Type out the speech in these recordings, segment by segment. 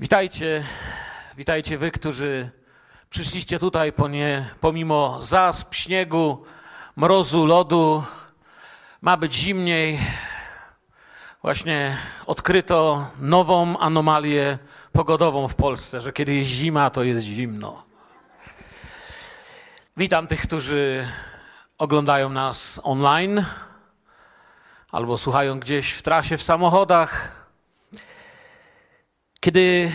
Witajcie, witajcie wy, którzy przyszliście tutaj pomimo zasp, śniegu, mrozu, lodu. Ma być zimniej. Właśnie odkryto nową anomalię pogodową w Polsce, że kiedy jest zima, to jest zimno. Witam tych, którzy oglądają nas online albo słuchają gdzieś w trasie w samochodach. Kiedy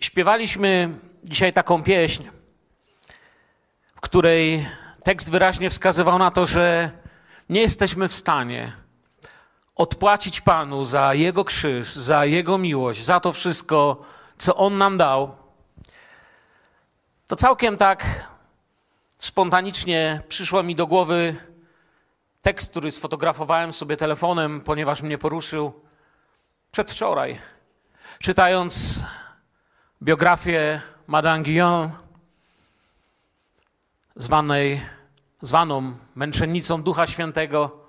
śpiewaliśmy dzisiaj taką pieśń, w której tekst wyraźnie wskazywał na to, że nie jesteśmy w stanie odpłacić Panu za Jego krzyż, za Jego miłość, za to wszystko, co On nam dał, to całkiem tak spontanicznie przyszło mi do głowy tekst, który sfotografowałem sobie telefonem, ponieważ mnie poruszył przedwczoraj czytając biografię Madame Guillaume, zwanej, zwaną męczennicą Ducha Świętego,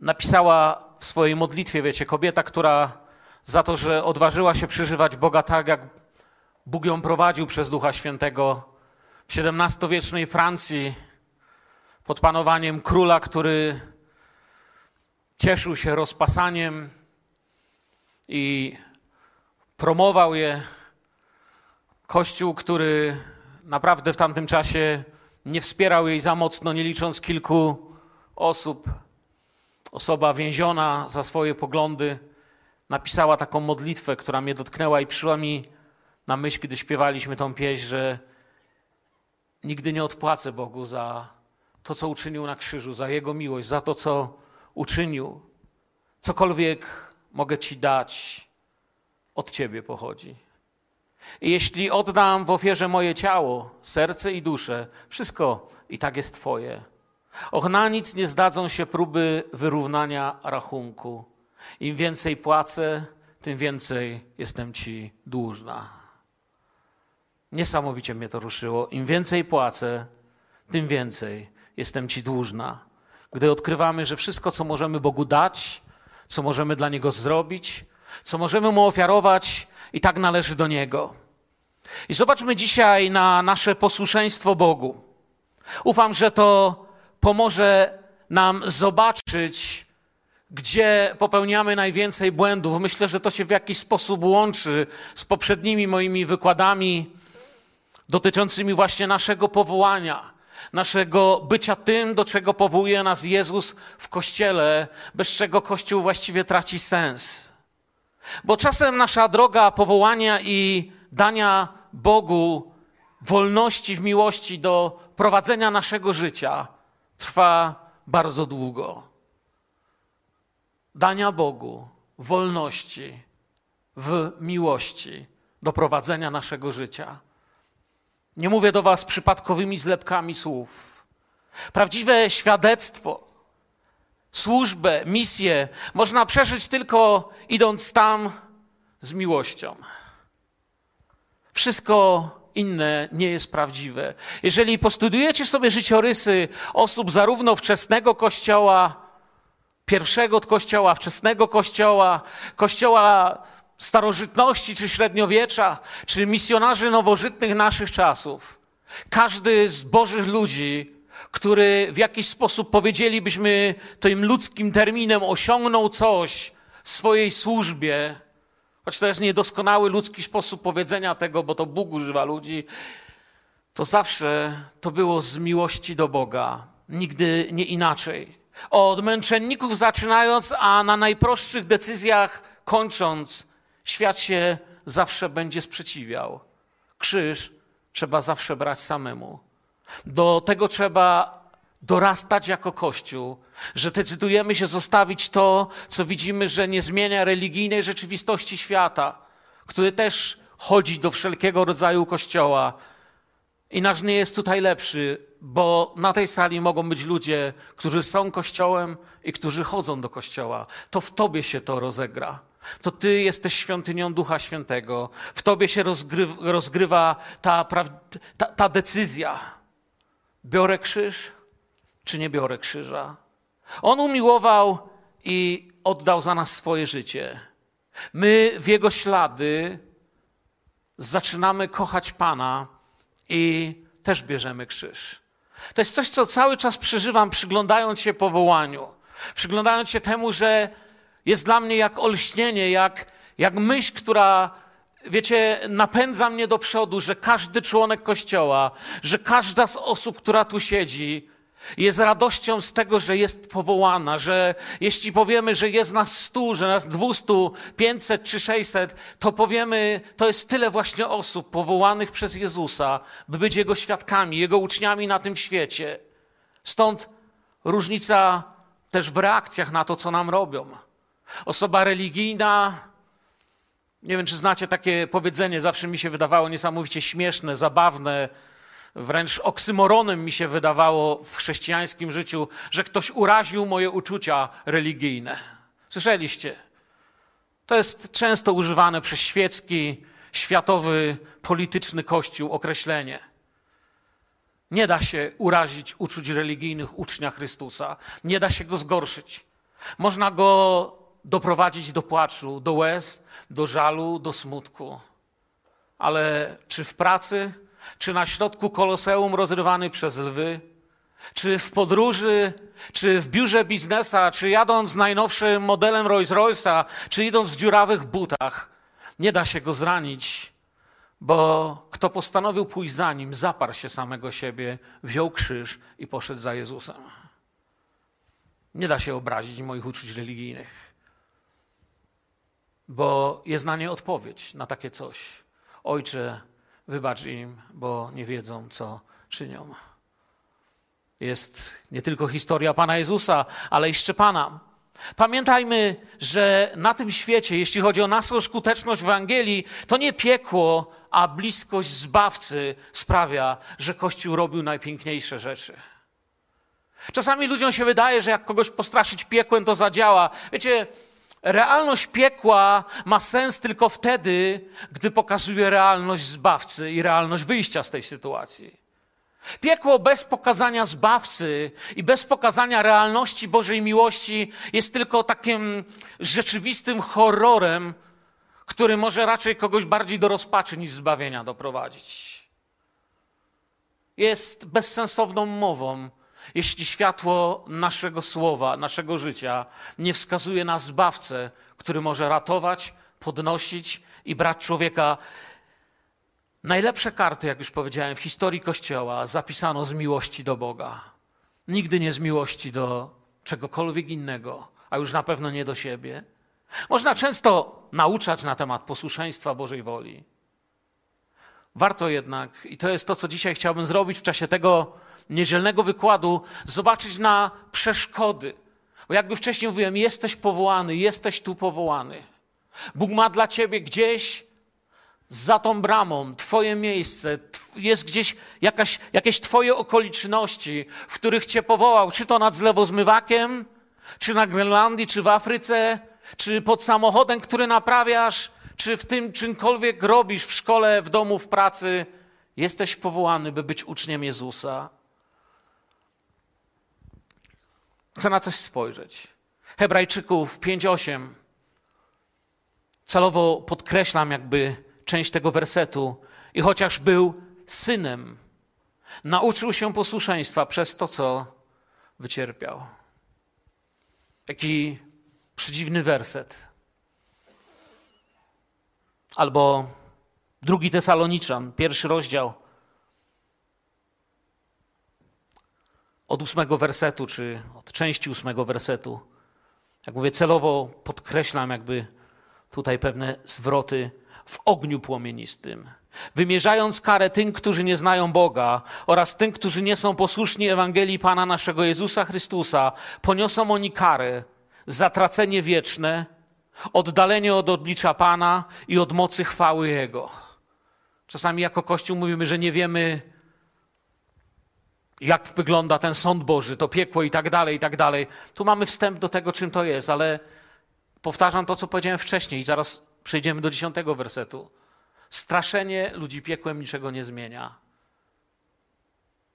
napisała w swojej modlitwie, wiecie, kobieta, która za to, że odważyła się przeżywać Boga tak, jak Bóg ją prowadził przez Ducha Świętego w XVII-wiecznej Francji pod panowaniem króla, który cieszył się rozpasaniem i promował je. Kościół, który naprawdę w tamtym czasie nie wspierał jej za mocno, nie licząc kilku osób. Osoba więziona za swoje poglądy napisała taką modlitwę, która mnie dotknęła i przyszła mi na myśl, kiedy śpiewaliśmy tą pieśń, że nigdy nie odpłacę Bogu za to, co uczynił na krzyżu, za Jego miłość, za to, co uczynił. Cokolwiek mogę Ci dać, od Ciebie pochodzi. I jeśli oddam w ofierze moje ciało, serce i duszę, wszystko i tak jest Twoje. Och, na nic nie zdadzą się próby wyrównania rachunku. Im więcej płacę, tym więcej jestem Ci dłużna. Niesamowicie mnie to ruszyło. Im więcej płacę, tym więcej jestem Ci dłużna. Gdy odkrywamy, że wszystko, co możemy Bogu dać, co możemy dla Niego zrobić, co możemy Mu ofiarować, i tak należy do Niego. I zobaczmy dzisiaj na nasze posłuszeństwo Bogu. Ufam, że to pomoże nam zobaczyć, gdzie popełniamy najwięcej błędów. Myślę, że to się w jakiś sposób łączy z poprzednimi moimi wykładami dotyczącymi właśnie naszego powołania, naszego bycia tym, do czego powołuje nas Jezus w Kościele, bez czego Kościół właściwie traci sens. Bo czasem nasza droga powołania i dania Bogu wolności w miłości do prowadzenia naszego życia trwa bardzo długo. Dania Bogu wolności w miłości do prowadzenia naszego życia. Nie mówię do Was przypadkowymi zlepkami słów. Prawdziwe świadectwo służbę, misję można przeżyć tylko idąc tam z miłością. Wszystko inne nie jest prawdziwe. Jeżeli postudujecie sobie życiorysy osób zarówno wczesnego kościoła, pierwszego kościoła, wczesnego kościoła, kościoła starożytności czy średniowiecza, czy misjonarzy nowożytnych naszych czasów, każdy z Bożych ludzi który w jakiś sposób powiedzielibyśmy tym ludzkim terminem osiągnął coś w swojej służbie, choć to jest niedoskonały ludzki sposób powiedzenia tego, bo to Bóg używa ludzi, to zawsze to było z miłości do Boga, nigdy nie inaczej. Od męczenników zaczynając, a na najprostszych decyzjach kończąc, świat się zawsze będzie sprzeciwiał. Krzyż trzeba zawsze brać samemu. Do tego trzeba dorastać jako Kościół, że decydujemy się zostawić to, co widzimy, że nie zmienia religijnej rzeczywistości świata, który też chodzi do wszelkiego rodzaju kościoła. I nasz nie jest tutaj lepszy, bo na tej sali mogą być ludzie, którzy są kościołem i którzy chodzą do kościoła. To w tobie się to rozegra. To ty jesteś świątynią Ducha Świętego. W tobie się rozgrywa, rozgrywa ta, ta, ta decyzja biorę krzyż, czy nie biorę krzyża. On umiłował i oddał za nas swoje życie. My w Jego ślady zaczynamy kochać Pana i też bierzemy krzyż. To jest coś, co cały czas przeżywam, przyglądając się powołaniu, przyglądając się temu, że jest dla mnie jak olśnienie, jak, jak myśl, która, wiecie, napędza mnie do przodu, że każdy członek Kościoła, że każda z osób, która tu siedzi, jest radością z tego, że jest powołana, że jeśli powiemy, że jest nas stu, że nas dwustu, pięćset czy sześćset, to powiemy, to jest tyle właśnie osób powołanych przez Jezusa, by być Jego świadkami, Jego uczniami na tym świecie. Stąd różnica też w reakcjach na to, co nam robią. Osoba religijna, nie wiem, czy znacie takie powiedzenie, zawsze mi się wydawało niesamowicie śmieszne, zabawne, wręcz oksymoronem mi się wydawało w chrześcijańskim życiu, że ktoś uraził moje uczucia religijne. Słyszeliście? To jest często używane przez świecki, światowy, polityczny kościół określenie. Nie da się urazić uczuć religijnych ucznia Chrystusa. Nie da się go zgorszyć. Można go doprowadzić do płaczu, do łez, do żalu, do smutku. Ale czy w pracy, czy na środku koloseum rozrywany przez lwy, czy w podróży, czy w biurze biznesa, czy jadąc najnowszym modelem Rolls-Royce'a, czy idąc w dziurawych butach, nie da się go zranić, bo kto postanowił pójść za nim, zaparł się samego siebie, wziął krzyż i poszedł za Jezusem. Nie da się obrazić moich uczuć religijnych, bo jest na nie odpowiedź na takie coś. Ojcze, wybacz im, bo nie wiedzą, co czynią. Jest nie tylko historia Pana Jezusa, ale i Szczepana. Pamiętajmy, że na tym świecie, jeśli chodzi o naszą skuteczność w Ewangelii, to nie piekło, a bliskość Zbawcy sprawia, że Kościół robił najpiękniejsze rzeczy. Czasami ludziom się wydaje, że jak kogoś postraszyć piekłem, to zadziała. Wiecie, realność piekła ma sens tylko wtedy, gdy pokazuje realność zbawcy i realność wyjścia z tej sytuacji. Piekło bez pokazania zbawcy i bez pokazania realności Bożej miłości jest tylko takim rzeczywistym horrorem, który może raczej kogoś bardziej do rozpaczy niż zbawienia doprowadzić. Jest bezsensowną mową, jeśli światło naszego słowa, naszego życia nie wskazuje na zbawcę, który może ratować, podnosić i brać człowieka. Najlepsze karty, jak już powiedziałem, w historii Kościoła zapisano z miłości do Boga. Nigdy nie z miłości do czegokolwiek innego, a już na pewno nie do siebie. Można często nauczać na temat posłuszeństwa Bożej woli. Warto jednak, i to jest to, co dzisiaj chciałbym zrobić w czasie tego niedzielnego wykładu zobaczyć na przeszkody. Bo jakby wcześniej mówiłem, jesteś powołany, jesteś tu powołany. Bóg ma dla ciebie gdzieś za tą bramą twoje miejsce, jest gdzieś jakaś, jakieś twoje okoliczności, w których cię powołał, czy to nad zlewozmywakiem, czy na Grenlandii, czy w Afryce, czy pod samochodem, który naprawiasz, czy w tym czymkolwiek robisz w szkole, w domu, w pracy. Jesteś powołany, by być uczniem Jezusa. Chcę na coś spojrzeć. Hebrajczyków 5:8. Celowo podkreślam jakby część tego wersetu. I chociaż był synem, nauczył się posłuszeństwa przez to, co wycierpiał. Jaki przedziwny werset. Albo drugi Tesaloniczan, pierwszy rozdział, od ósmego wersetu, czy od części ósmego wersetu. Jak mówię, celowo podkreślam jakby tutaj pewne zwroty w ogniu płomienistym, wymierzając karę tym, którzy nie znają Boga oraz tym, którzy nie są posłuszni Ewangelii Pana naszego Jezusa Chrystusa, poniosą oni karę, zatracenie wieczne, oddalenie od oblicza Pana i od mocy chwały Jego. Czasami jako Kościół mówimy, że nie wiemy, jak wygląda ten sąd Boży, to piekło i tak dalej, i tak dalej. Tu mamy wstęp do tego, czym to jest, ale powtarzam to, co powiedziałem wcześniej i zaraz przejdziemy do dziesiątego wersetu. Straszenie ludzi piekłem niczego nie zmienia.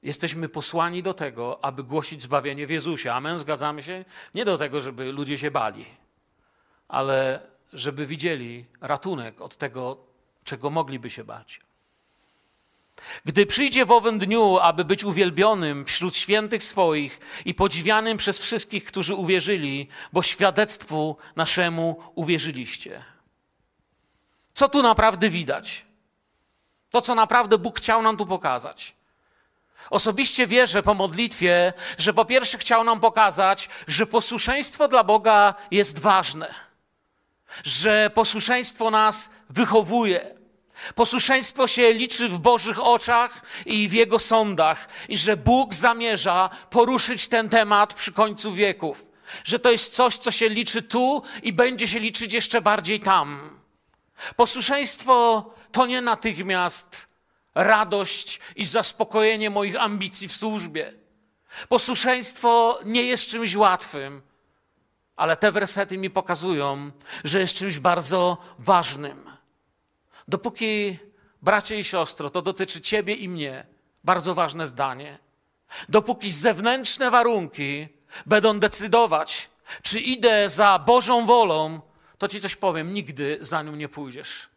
Jesteśmy posłani do tego, aby głosić zbawienie w Jezusie. Amen, zgadzamy się? Nie do tego, żeby ludzie się bali, ale żeby widzieli ratunek od tego, czego mogliby się bać. Gdy przyjdzie w owym dniu, aby być uwielbionym wśród świętych swoich i podziwianym przez wszystkich, którzy uwierzyli, bo świadectwu naszemu uwierzyliście. Co tu naprawdę widać? To, co naprawdę Bóg chciał nam tu pokazać. Osobiście wierzę po modlitwie, że po pierwsze chciał nam pokazać, że posłuszeństwo dla Boga jest ważne, że posłuszeństwo nas wychowuje, Posłuszeństwo się liczy w Bożych oczach i w Jego sądach, i że Bóg zamierza poruszyć ten temat przy końcu wieków. Że to jest coś, co się liczy tu i będzie się liczyć jeszcze bardziej tam. Posłuszeństwo to nie natychmiast radość i zaspokojenie moich ambicji w służbie. Posłuszeństwo nie jest czymś łatwym, ale te wersety mi pokazują, że jest czymś bardzo ważnym. Dopóki, bracie i siostro, to dotyczy ciebie i mnie, bardzo ważne zdanie. Dopóki zewnętrzne warunki będą decydować, czy idę za Bożą wolą, to ci coś powiem, nigdy za nią nie pójdziesz.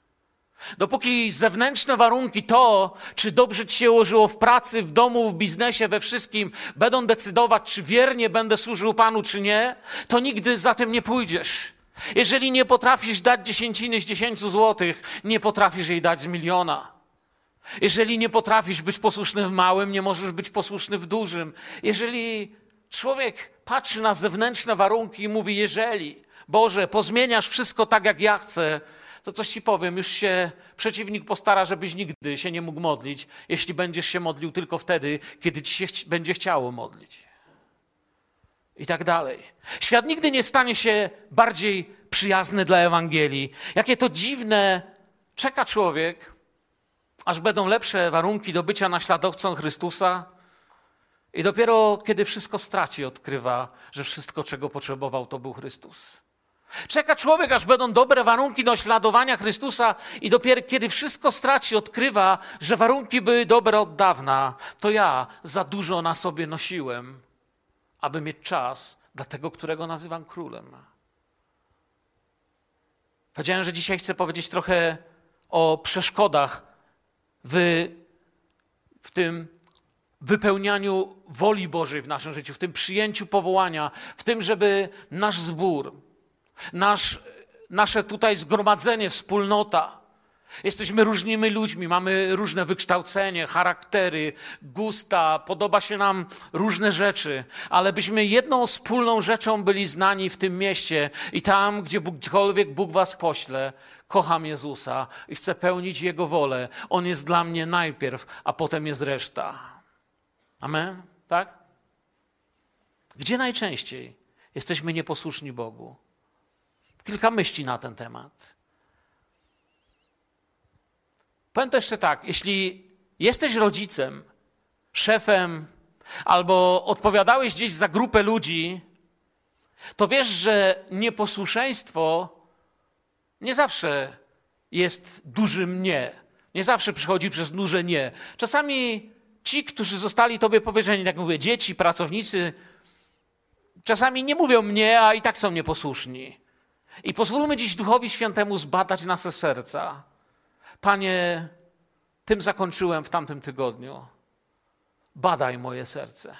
Dopóki zewnętrzne warunki, to, czy dobrze ci się ułożyło w pracy, w domu, w biznesie, we wszystkim, będą decydować, czy wiernie będę służył Panu, czy nie, to nigdy za tym nie pójdziesz. Jeżeli nie potrafisz dać dziesięciny z dziesięciu złotych, nie potrafisz jej dać z miliona. Jeżeli nie potrafisz być posłuszny w małym, nie możesz być posłuszny w dużym. Jeżeli człowiek patrzy na zewnętrzne warunki i mówi: Jeżeli, Boże, pozmieniasz wszystko tak, jak ja chcę, to coś ci powiem, już się przeciwnik postara, żebyś nigdy się nie mógł modlić, jeśli będziesz się modlił tylko wtedy, kiedy ci się ch będzie chciało modlić i tak dalej. Świat nigdy nie stanie się bardziej przyjazny dla Ewangelii. Jakie to dziwne czeka człowiek, aż będą lepsze warunki do bycia naśladowcą Chrystusa. I dopiero kiedy wszystko straci, odkrywa, że wszystko, czego potrzebował, to był Chrystus. Czeka człowiek, aż będą dobre warunki do śladowania Chrystusa, i dopiero kiedy wszystko straci, odkrywa, że warunki były dobre od dawna. To ja za dużo na sobie nosiłem aby mieć czas dla tego, którego nazywam królem. Powiedziałem, że dzisiaj chcę powiedzieć trochę o przeszkodach w, w tym wypełnianiu woli Bożej w naszym życiu, w tym przyjęciu powołania, w tym, żeby nasz zbór, nasz, nasze tutaj zgromadzenie, wspólnota, Jesteśmy różnymi ludźmi, mamy różne wykształcenie, charaktery, gusta, podoba się nam różne rzeczy, ale byśmy jedną wspólną rzeczą byli znani w tym mieście i tam, gdziekolwiek Bóg was pośle, kocham Jezusa i chcę pełnić Jego wolę. On jest dla mnie najpierw, a potem jest reszta. Amen? Tak? Gdzie najczęściej jesteśmy nieposłuszni Bogu? Kilka myśli na ten temat. Powiem to jeszcze tak, jeśli jesteś rodzicem, szefem, albo odpowiadałeś gdzieś za grupę ludzi, to wiesz, że nieposłuszeństwo nie zawsze jest dużym nie. Nie zawsze przychodzi przez duże nie. Czasami ci, którzy zostali tobie powierzeni, tak mówię, dzieci, pracownicy, czasami nie mówią mnie, a i tak są nieposłuszni. I pozwólmy dziś Duchowi Świętemu zbadać nasze serca. Panie, tym zakończyłem w tamtym tygodniu. Badaj moje serce.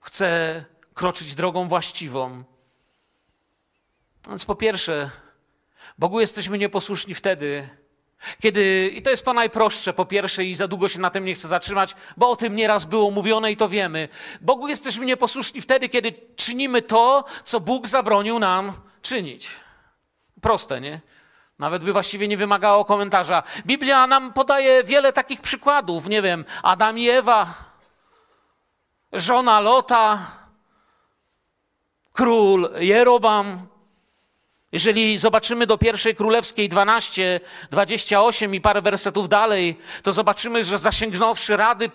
Chcę kroczyć drogą właściwą. Więc po pierwsze, Bogu jesteśmy nieposłuszni wtedy, kiedy, i to jest to najprostsze, po pierwsze, i za długo się na tym nie chcę zatrzymać, bo o tym nieraz było mówione i to wiemy. Bogu jesteśmy nieposłuszni wtedy, kiedy czynimy to, co Bóg zabronił nam czynić. Proste, nie? Nawet by właściwie nie wymagało komentarza. Biblia nam podaje wiele takich przykładów. Nie wiem, Adam i Ewa, żona Lota, król Jerobam, jeżeli zobaczymy do pierwszej królewskiej 12, 28 i parę wersetów dalej, to zobaczymy, że zasięgnąwszy rady,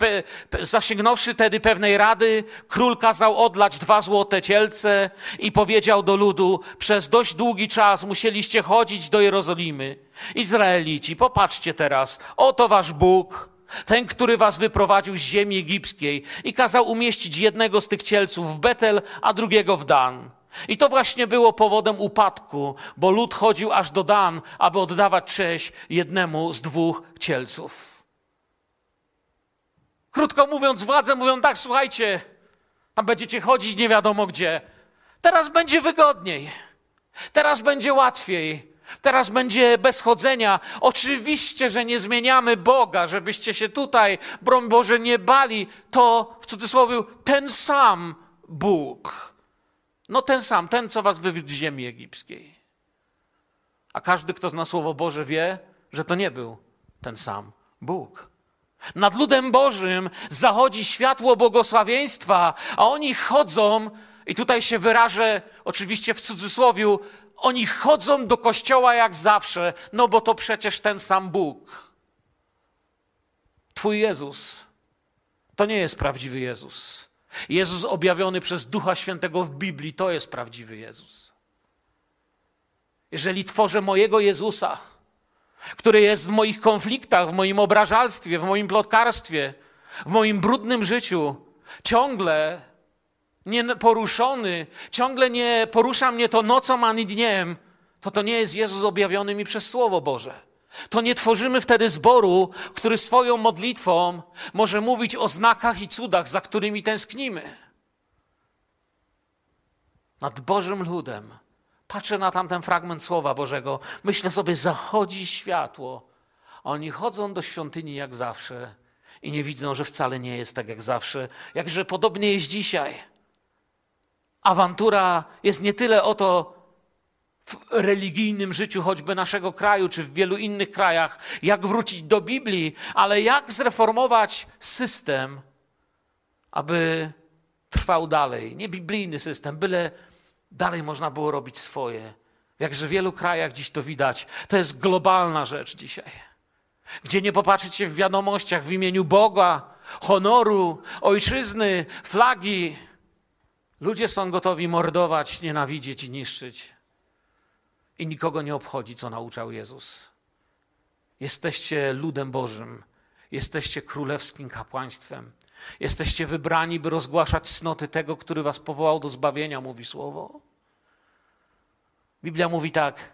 zasięgnąwszy tedy pewnej rady, król kazał odlać dwa złote cielce i powiedział do ludu, przez dość długi czas musieliście chodzić do Jerozolimy. Izraelici, popatrzcie teraz, oto wasz Bóg, ten, który was wyprowadził z ziemi egipskiej i kazał umieścić jednego z tych cielców w Betel, a drugiego w Dan. I to właśnie było powodem upadku, bo lud chodził aż do Dan, aby oddawać cześć jednemu z dwóch cielców. Krótko mówiąc, władze mówią tak, słuchajcie, tam będziecie chodzić nie wiadomo gdzie. Teraz będzie wygodniej. Teraz będzie łatwiej. Teraz będzie bez chodzenia. Oczywiście, że nie zmieniamy Boga, żebyście się tutaj, broń Boże, nie bali. To w cudzysłowie ten sam Bóg. No ten sam, ten, co was wywiódł z ziemi egipskiej. A każdy, kto zna Słowo Boże, wie, że to nie był ten sam Bóg. Nad ludem Bożym zachodzi światło błogosławieństwa, a oni chodzą, i tutaj się wyrażę oczywiście w cudzysłowiu, oni chodzą do kościoła jak zawsze, no bo to przecież ten sam Bóg. Twój Jezus to nie jest prawdziwy Jezus. Jezus objawiony przez Ducha Świętego w Biblii to jest prawdziwy Jezus. Jeżeli tworzę mojego Jezusa, który jest w moich konfliktach, w moim obrażalstwie, w moim plotkarstwie, w moim brudnym życiu, ciągle nie poruszony, ciągle nie porusza mnie to nocą ani dniem, to to nie jest Jezus objawiony mi przez Słowo Boże. To nie tworzymy wtedy zboru, który swoją modlitwą może mówić o znakach i cudach, za którymi tęsknimy. Nad Bożym ludem patrzę na tamten fragment Słowa Bożego, myślę sobie, zachodzi światło. Oni chodzą do świątyni jak zawsze i nie widzą, że wcale nie jest tak jak zawsze, jakże podobnie jest dzisiaj awantura jest nie tyle o to w religijnym życiu choćby naszego kraju, czy w wielu innych krajach, jak wrócić do Biblii, ale jak zreformować system, aby trwał dalej. Nie biblijny system, byle dalej można było robić swoje. W jakże wielu krajach dziś to widać. To jest globalna rzecz dzisiaj. Gdzie nie popatrzeć się w wiadomościach w imieniu Boga, honoru, ojczyzny, flagi, Ludzie są gotowi mordować, nienawidzieć i niszczyć. I nikogo nie obchodzi, co nauczał Jezus. Jesteście ludem Bożym, jesteście królewskim kapłaństwem. Jesteście wybrani, by rozgłaszać cnoty tego, który was powołał do zbawienia, mówi słowo. Biblia mówi tak: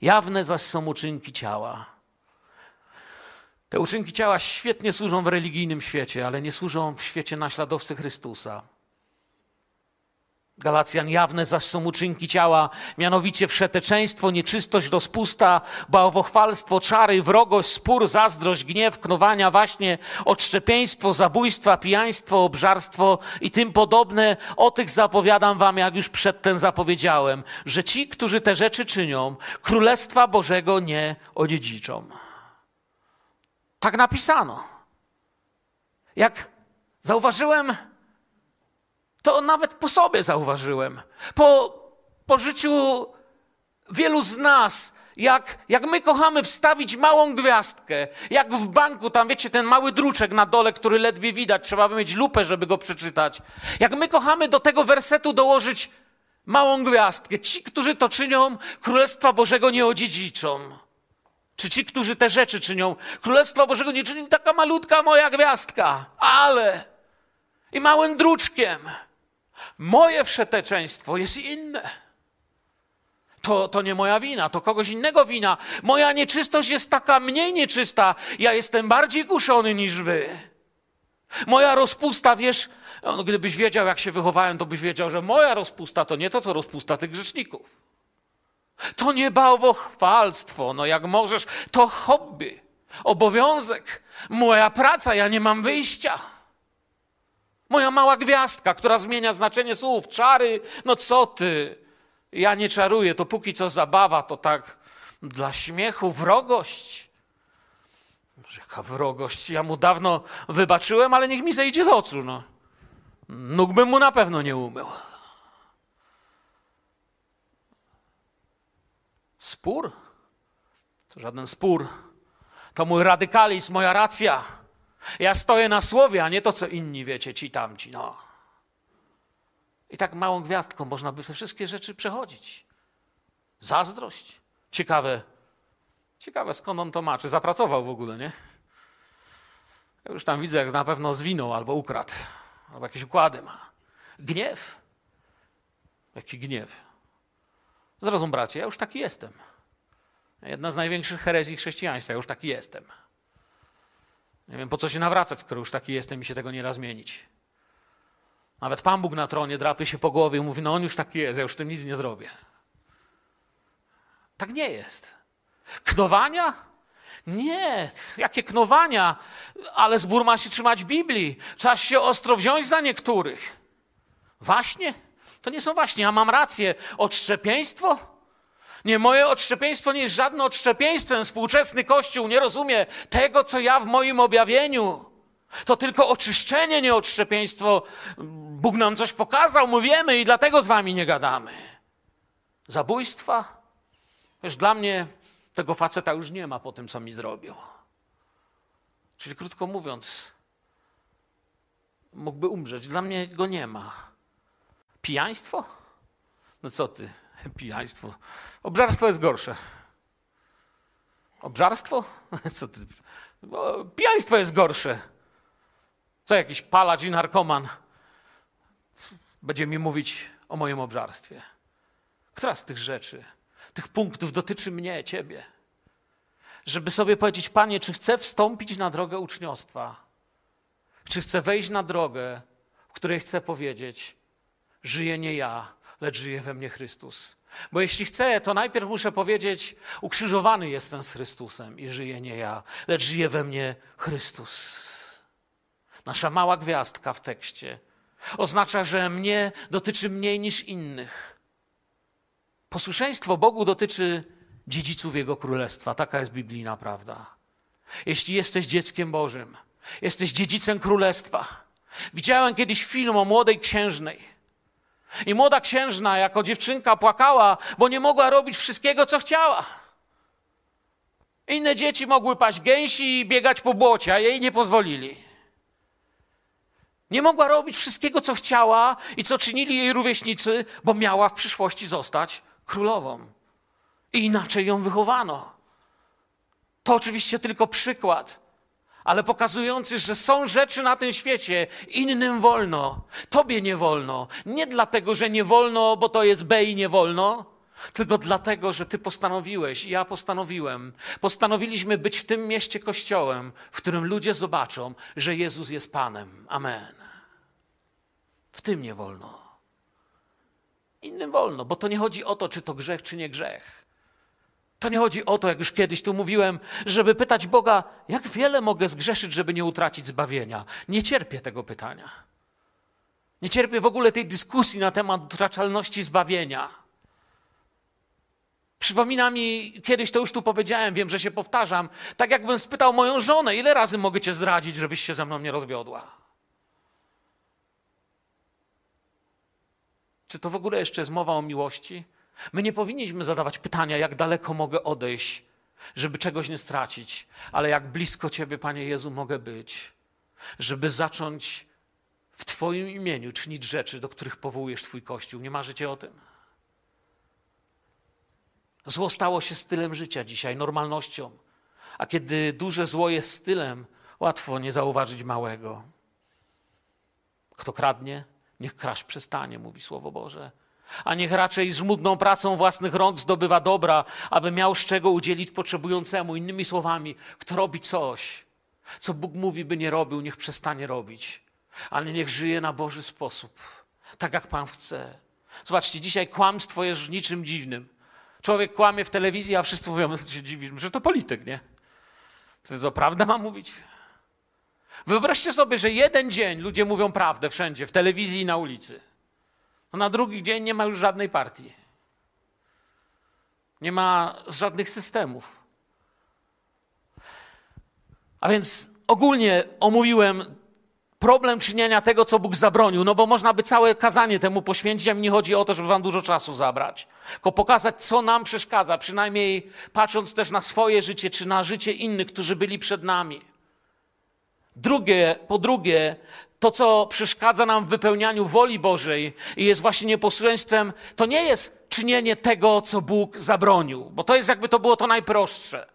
jawne zaś są uczynki ciała. Te uczynki ciała świetnie służą w religijnym świecie, ale nie służą w świecie naśladowcy Chrystusa. Galacjan jawne zaś są uczynki ciała, mianowicie wszeteczeństwo, nieczystość, rozpusta, bałwochwalstwo, czary, wrogość, spór, zazdrość, gniew, knowania, właśnie, odszczepieństwo, zabójstwa, pijaństwo, obżarstwo i tym podobne. O tych zapowiadam wam, jak już przedtem zapowiedziałem, że ci, którzy te rzeczy czynią, Królestwa Bożego nie odziedziczą. Tak napisano. Jak zauważyłem, to nawet po sobie zauważyłem. Po, po życiu wielu z nas, jak, jak my kochamy wstawić małą gwiazdkę, jak w banku, tam wiecie, ten mały druczek na dole, który ledwie widać, trzeba by mieć lupę, żeby go przeczytać. Jak my kochamy do tego wersetu dołożyć małą gwiazdkę. Ci, którzy to czynią, Królestwa Bożego nie odziedziczą. Czy ci, którzy te rzeczy czynią, Królestwa Bożego nie czyni taka malutka moja gwiazdka, ale i małym druczkiem. Moje wszeteczeństwo jest inne. To, to nie moja wina, to kogoś innego wina. Moja nieczystość jest taka mniej nieczysta. Ja jestem bardziej kuszony niż wy. Moja rozpusta, wiesz, no, gdybyś wiedział, jak się wychowałem, to byś wiedział, że moja rozpusta to nie to, co rozpusta tych grzeszników. To nie bałwochwalstwo, no jak możesz, to hobby, obowiązek, moja praca, ja nie mam wyjścia. Moja mała gwiazdka, która zmienia znaczenie słów. Czary, no co ty? Ja nie czaruję, to póki co zabawa, to tak dla śmiechu, wrogość. Jaka wrogość? Ja mu dawno wybaczyłem, ale niech mi zejdzie z oczu. No. Nóg bym mu na pewno nie umył. Spór? To żaden spór. To mój radykalizm, moja racja. Ja stoję na słowie, a nie to, co inni wiecie, ci tamci. No. I tak małą gwiazdką można by te wszystkie rzeczy przechodzić. Zazdrość. Ciekawe, ciekawe skąd on to ma, czy zapracował w ogóle, nie? Ja już tam widzę, jak na pewno zwinął albo ukradł, albo jakieś układy ma. Gniew. Jaki gniew. Zrozum, bracie, ja już taki jestem. Jedna z największych herezji chrześcijaństwa, ja już taki jestem. Nie wiem, po co się nawracać, skoro już taki jestem i się tego nie da zmienić. Nawet Pan Bóg na tronie drapie się po głowie i mówi, no on już taki jest, ja już tym nic nie zrobię. Tak nie jest. Knowania? Nie, jakie knowania, ale zbór ma się trzymać Biblii. Trzeba się ostro wziąć za niektórych. Właśnie? To nie są właśnie, a mam rację. Odszczepieństwo? Nie, moje odszczepieństwo nie jest żadnym odszczepieństwem. Współczesny Kościół nie rozumie tego, co ja w moim objawieniu. To tylko oczyszczenie, nie odszczepieństwo. Bóg nam coś pokazał, mówimy i dlatego z wami nie gadamy. Zabójstwa? Wiesz, dla mnie tego faceta już nie ma po tym, co mi zrobił. Czyli krótko mówiąc, mógłby umrzeć. Dla mnie go nie ma. Pijaństwo? No co ty? Pijaństwo. Obżarstwo jest gorsze. Obżarstwo? Co ty? Pijaństwo jest gorsze. Co jakiś palacz i narkoman będzie mi mówić o moim obżarstwie? Która z tych rzeczy, tych punktów dotyczy mnie, ciebie? Żeby sobie powiedzieć, Panie, czy chcę wstąpić na drogę uczniostwa? Czy chcę wejść na drogę, w której chcę powiedzieć, żyję nie ja, lecz żyje we mnie Chrystus. Bo jeśli chcę, to najpierw muszę powiedzieć, ukrzyżowany jestem z Chrystusem i żyję nie ja, lecz żyje we mnie Chrystus. Nasza mała gwiazdka w tekście oznacza, że mnie dotyczy mniej niż innych. Posłuszeństwo Bogu dotyczy dziedziców Jego Królestwa. Taka jest biblijna prawda. Jeśli jesteś dzieckiem Bożym, jesteś dziedzicem Królestwa. Widziałem kiedyś film o młodej księżnej i młoda księżna jako dziewczynka płakała, bo nie mogła robić wszystkiego, co chciała. Inne dzieci mogły paść gęsi i biegać po błocie, a jej nie pozwolili. Nie mogła robić wszystkiego, co chciała i co czynili jej rówieśnicy, bo miała w przyszłości zostać królową. I inaczej ją wychowano. To oczywiście tylko przykład ale pokazujący, że są rzeczy na tym świecie, innym wolno, tobie nie wolno. Nie dlatego, że nie wolno, bo to jest B i nie wolno, tylko dlatego, że ty postanowiłeś i ja postanowiłem. Postanowiliśmy być w tym mieście kościołem, w którym ludzie zobaczą, że Jezus jest Panem. Amen. W tym nie wolno. Innym wolno, bo to nie chodzi o to, czy to grzech, czy nie grzech. To nie chodzi o to, jak już kiedyś tu mówiłem, żeby pytać Boga, jak wiele mogę zgrzeszyć, żeby nie utracić zbawienia. Nie cierpię tego pytania. Nie cierpię w ogóle tej dyskusji na temat utraczalności zbawienia. Przypomina mi, kiedyś to już tu powiedziałem, wiem, że się powtarzam, tak jakbym spytał moją żonę, ile razy mogę cię zdradzić, żebyś się ze mną nie rozwiodła. Czy to w ogóle jeszcze jest mowa o miłości? My nie powinniśmy zadawać pytania, jak daleko mogę odejść, żeby czegoś nie stracić, ale jak blisko Ciebie, Panie Jezu, mogę być, żeby zacząć w Twoim imieniu czynić rzeczy, do których powołujesz Twój Kościół. Nie marzycie o tym? Zło stało się stylem życia dzisiaj, normalnością. A kiedy duże zło jest stylem, łatwo nie zauważyć małego. Kto kradnie, niech kraść przestanie, mówi Słowo Boże a niech raczej żmudną pracą własnych rąk zdobywa dobra, aby miał z czego udzielić potrzebującemu. Innymi słowami, kto robi coś, co Bóg mówi, by nie robił, niech przestanie robić, ale niech żyje na Boży sposób, tak jak Pan chce. Zobaczcie, dzisiaj kłamstwo jest niczym dziwnym. Człowiek kłamie w telewizji, a wszyscy mówią, że się dziwisz, że to polityk, nie? To, to prawda ma mówić? Wyobraźcie sobie, że jeden dzień ludzie mówią prawdę wszędzie, w telewizji i na ulicy to na drugi dzień nie ma już żadnej partii. Nie ma żadnych systemów. A więc ogólnie omówiłem problem czynienia tego, co Bóg zabronił, no bo można by całe kazanie temu poświęcić, a mi nie chodzi o to, żeby wam dużo czasu zabrać, tylko pokazać, co nam przeszkadza, przynajmniej patrząc też na swoje życie, czy na życie innych, którzy byli przed nami. Drugie, po drugie, to, co przeszkadza nam w wypełnianiu woli Bożej i jest właśnie nieposłuszeństwem, to nie jest czynienie tego, co Bóg zabronił, bo to jest jakby to było to najprostsze.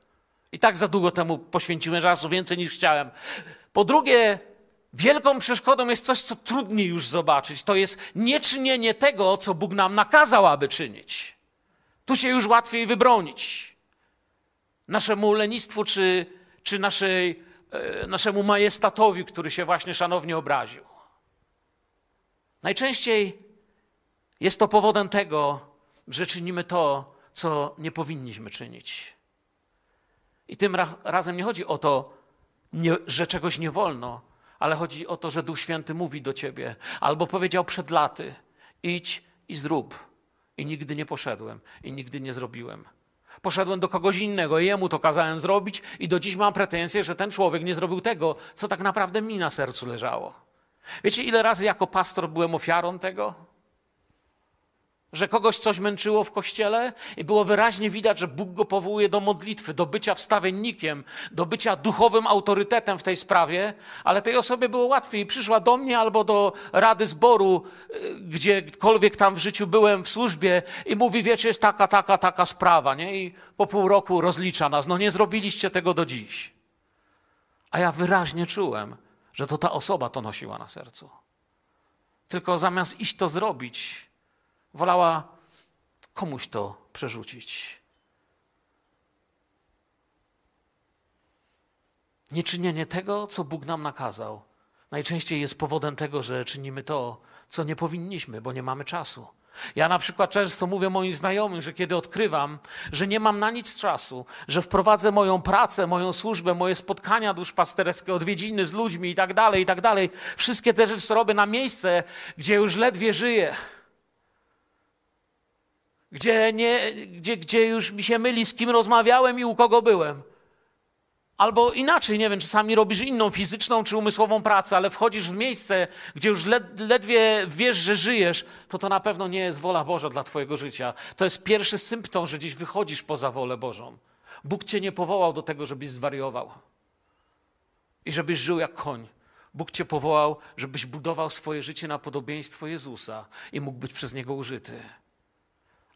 I tak za długo temu poświęciłem czasu, więcej niż chciałem. Po drugie, Wielką przeszkodą jest coś, co trudniej już zobaczyć. To jest nieczynienie tego, co Bóg nam nakazał, aby czynić. Tu się już łatwiej wybronić. Naszemu lenistwu czy, czy naszej, naszemu majestatowi, który się właśnie szanownie obraził. Najczęściej jest to powodem tego, że czynimy to, co nie powinniśmy czynić. I tym ra razem nie chodzi o to, że czegoś nie wolno, ale chodzi o to, że Duch Święty mówi do ciebie, albo powiedział przed laty: idź i zrób. I nigdy nie poszedłem, i nigdy nie zrobiłem. Poszedłem do kogoś innego, jemu to kazałem zrobić, i do dziś mam pretensję, że ten człowiek nie zrobił tego, co tak naprawdę mi na sercu leżało. Wiecie, ile razy jako pastor byłem ofiarą tego? Że kogoś coś męczyło w kościele i było wyraźnie widać, że Bóg go powołuje do modlitwy, do bycia wstawiennikiem, do bycia duchowym autorytetem w tej sprawie, ale tej osobie było łatwiej. Przyszła do mnie albo do rady zboru, y, gdziekolwiek tam w życiu byłem w służbie i mówi, wiecie, jest taka, taka, taka sprawa, nie? I po pół roku rozlicza nas. No nie zrobiliście tego do dziś. A ja wyraźnie czułem, że to ta osoba to nosiła na sercu. Tylko zamiast iść to zrobić, Wolała komuś to przerzucić. Nieczynienie tego, co Bóg nam nakazał, najczęściej jest powodem tego, że czynimy to, co nie powinniśmy, bo nie mamy czasu. Ja na przykład często mówię moim znajomym, że kiedy odkrywam, że nie mam na nic czasu, że wprowadzę moją pracę, moją służbę, moje spotkania duszpasterskie, odwiedziny z ludźmi i tak dalej, i tak dalej, wszystkie te rzeczy robię na miejsce, gdzie już ledwie żyję gdzie, nie, gdzie, gdzie już mi się myli, z kim rozmawiałem i u kogo byłem. Albo inaczej, nie wiem, czasami robisz inną fizyczną czy umysłową pracę, ale wchodzisz w miejsce, gdzie już led, ledwie wiesz, że żyjesz, to to na pewno nie jest wola Boża dla Twojego życia. To jest pierwszy symptom, że gdzieś wychodzisz poza wolę Bożą. Bóg Cię nie powołał do tego, żebyś zwariował i żebyś żył jak koń. Bóg Cię powołał, żebyś budował swoje życie na podobieństwo Jezusa i mógł być przez Niego użyty.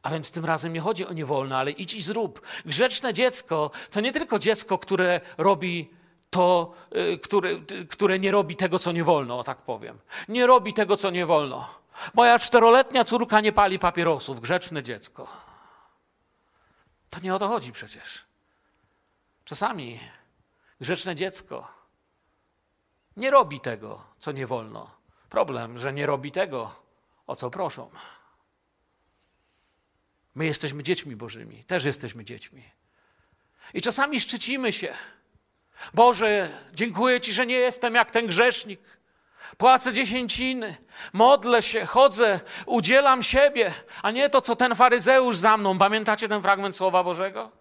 A więc tym razem nie chodzi o niewolne, ale idź i zrób. Grzeczne dziecko to nie tylko dziecko, które robi to, y, które, y, które nie robi tego, co nie wolno, tak powiem. Nie robi tego, co nie wolno. Moja czteroletnia córka nie pali papierosów. Grzeczne dziecko. To nie o to chodzi przecież. Czasami grzeczne dziecko nie robi tego, co nie wolno. Problem, że nie robi tego, o co proszą. My jesteśmy dziećmi Bożymi, też jesteśmy dziećmi. I czasami szczycimy się. Boże, dziękuję Ci, że nie jestem jak ten grzesznik. Płacę dziesięciny, modlę się, chodzę, udzielam siebie, a nie to, co ten faryzeusz za mną. Pamiętacie ten fragment Słowa Bożego?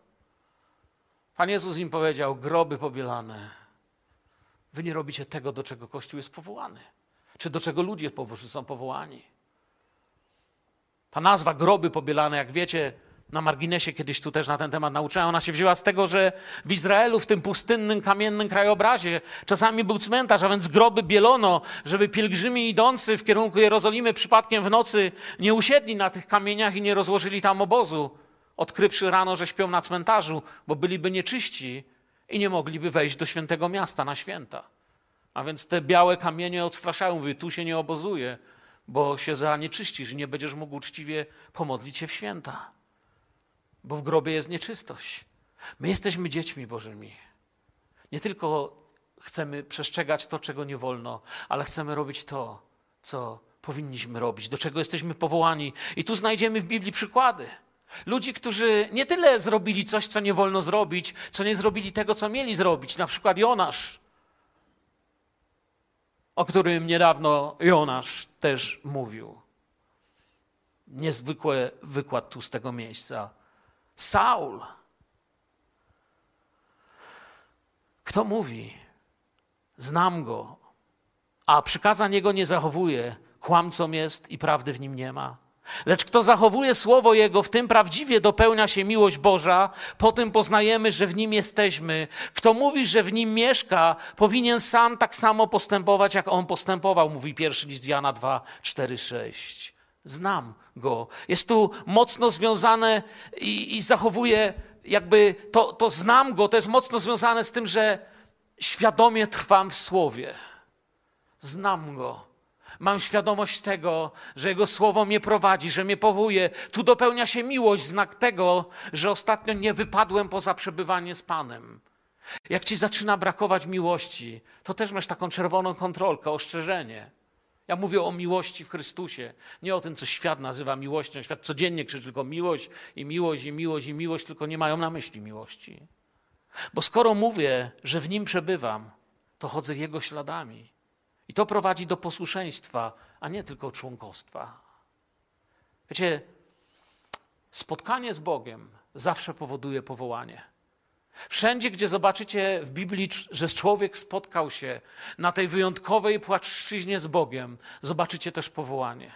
Pan Jezus im powiedział: groby pobielane. Wy nie robicie tego, do czego Kościół jest powołany, czy do czego ludzie są powołani. Ta nazwa groby pobielane, jak wiecie, na marginesie kiedyś tu też na ten temat nauczałem, ona się wzięła z tego, że w Izraelu, w tym pustynnym, kamiennym krajobrazie, czasami był cmentarz, a więc groby bielono, żeby pielgrzymi idący w kierunku Jerozolimy przypadkiem w nocy nie usiedli na tych kamieniach i nie rozłożyli tam obozu, odkrywszy rano, że śpią na cmentarzu, bo byliby nieczyści i nie mogliby wejść do świętego miasta na święta. A więc te białe kamienie odstraszają, mówię, tu się nie obozuje, bo się zanieczyścisz i nie będziesz mógł uczciwie pomodlić się w święta, bo w grobie jest nieczystość. My jesteśmy dziećmi Bożymi. Nie tylko chcemy przestrzegać to, czego nie wolno, ale chcemy robić to, co powinniśmy robić, do czego jesteśmy powołani. I tu znajdziemy w Biblii przykłady. Ludzi, którzy nie tyle zrobili coś, co nie wolno zrobić, co nie zrobili tego, co mieli zrobić. Na przykład Jonasz o którym niedawno Jonasz też mówił. Niezwykły wykład tu z tego miejsca. Saul. Kto mówi? Znam go, a przykazań jego nie zachowuje, kłamcą jest i prawdy w nim nie ma. Lecz kto zachowuje słowo Jego, w tym prawdziwie dopełnia się miłość Boża, po tym poznajemy, że w nim jesteśmy. Kto mówi, że w nim mieszka, powinien sam tak samo postępować, jak on postępował, mówi pierwszy list Jana 2, 4, 6. Znam go. Jest tu mocno związane i, i zachowuje, jakby to, to znam go, to jest mocno związane z tym, że świadomie trwam w słowie. znam Go. Mam świadomość tego, że Jego słowo mnie prowadzi, że mnie powołuje. Tu dopełnia się miłość, znak tego, że ostatnio nie wypadłem poza przebywanie z Panem. Jak ci zaczyna brakować miłości, to też masz taką czerwoną kontrolkę, ostrzeżenie. Ja mówię o miłości w Chrystusie, nie o tym, co świat nazywa miłością. Świat codziennie krzyczy tylko miłość i miłość i miłość i miłość, tylko nie mają na myśli miłości. Bo skoro mówię, że w nim przebywam, to chodzę jego śladami. I to prowadzi do posłuszeństwa, a nie tylko członkostwa. Wiecie, spotkanie z Bogiem zawsze powoduje powołanie. Wszędzie, gdzie zobaczycie w Biblii, że człowiek spotkał się na tej wyjątkowej płaszczyźnie z Bogiem, zobaczycie też powołanie.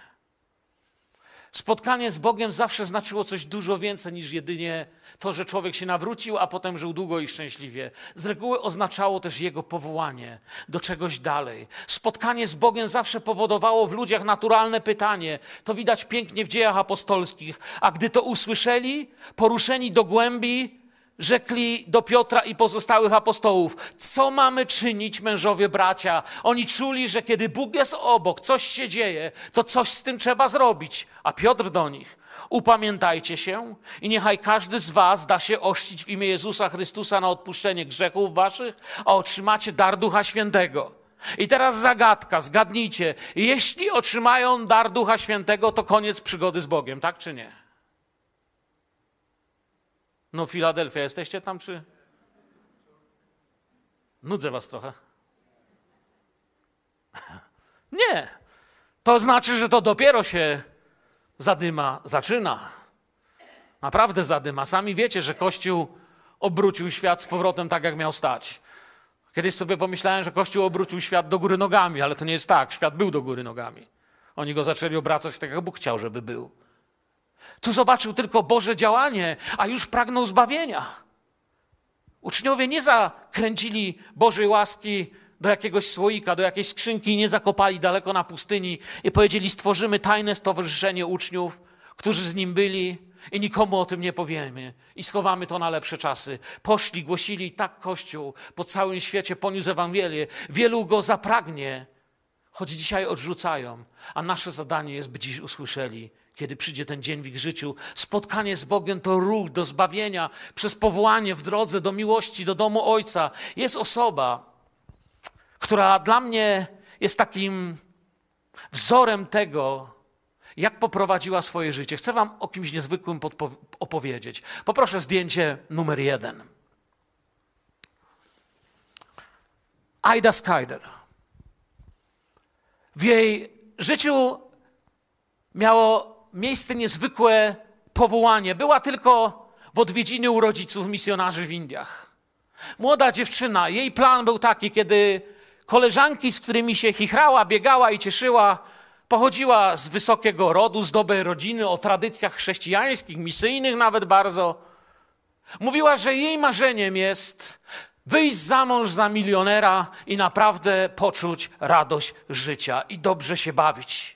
Spotkanie z Bogiem zawsze znaczyło coś dużo więcej niż jedynie to, że człowiek się nawrócił, a potem żył długo i szczęśliwie. Z reguły oznaczało też jego powołanie do czegoś dalej. Spotkanie z Bogiem zawsze powodowało w ludziach naturalne pytanie. To widać pięknie w dziejach apostolskich. A gdy to usłyszeli, poruszeni do głębi, rzekli do Piotra i pozostałych apostołów: Co mamy czynić, mężowie bracia? Oni czuli, że kiedy Bóg jest obok, coś się dzieje, to coś z tym trzeba zrobić. A Piotr do nich: Upamiętajcie się i niechaj każdy z Was da się ościć w imię Jezusa Chrystusa na odpuszczenie grzechów Waszych, a otrzymacie dar Ducha Świętego. I teraz zagadka, zgadnijcie. Jeśli otrzymają dar Ducha Świętego, to koniec przygody z Bogiem, tak czy nie? No, Filadelfia, jesteście tam, czy? Nudzę was trochę. Nie. To znaczy, że to dopiero się zadyma zaczyna. Naprawdę zadyma. Sami wiecie, że Kościół obrócił świat z powrotem tak, jak miał stać. Kiedyś sobie pomyślałem, że Kościół obrócił świat do góry nogami, ale to nie jest tak. Świat był do góry nogami. Oni go zaczęli obracać tak, jak Bóg chciał, żeby był. Tu zobaczył tylko Boże działanie, a już pragnął zbawienia. Uczniowie nie zakręcili Bożej łaski do jakiegoś słoika, do jakiejś skrzynki i nie zakopali daleko na pustyni i powiedzieli: Stworzymy tajne stowarzyszenie uczniów, którzy z nim byli i nikomu o tym nie powiemy i schowamy to na lepsze czasy. Poszli, głosili tak Kościół po całym świecie poniósł Ewangelię. Wielu go zapragnie, choć dzisiaj odrzucają, a nasze zadanie jest, by dziś usłyszeli kiedy przyjdzie ten dzień w ich życiu. Spotkanie z Bogiem to ruch do zbawienia przez powołanie w drodze do miłości, do domu Ojca. Jest osoba, która dla mnie jest takim wzorem tego, jak poprowadziła swoje życie. Chcę Wam o kimś niezwykłym opowiedzieć. Poproszę zdjęcie numer jeden. Aida Skyder. W jej życiu miało miejsce niezwykłe powołanie. Była tylko w odwiedziny u rodziców misjonarzy w Indiach. Młoda dziewczyna, jej plan był taki, kiedy koleżanki, z którymi się chichrała, biegała i cieszyła, pochodziła z wysokiego rodu, z dobrej rodziny, o tradycjach chrześcijańskich, misyjnych nawet bardzo. Mówiła, że jej marzeniem jest wyjść za mąż za milionera i naprawdę poczuć radość życia i dobrze się bawić.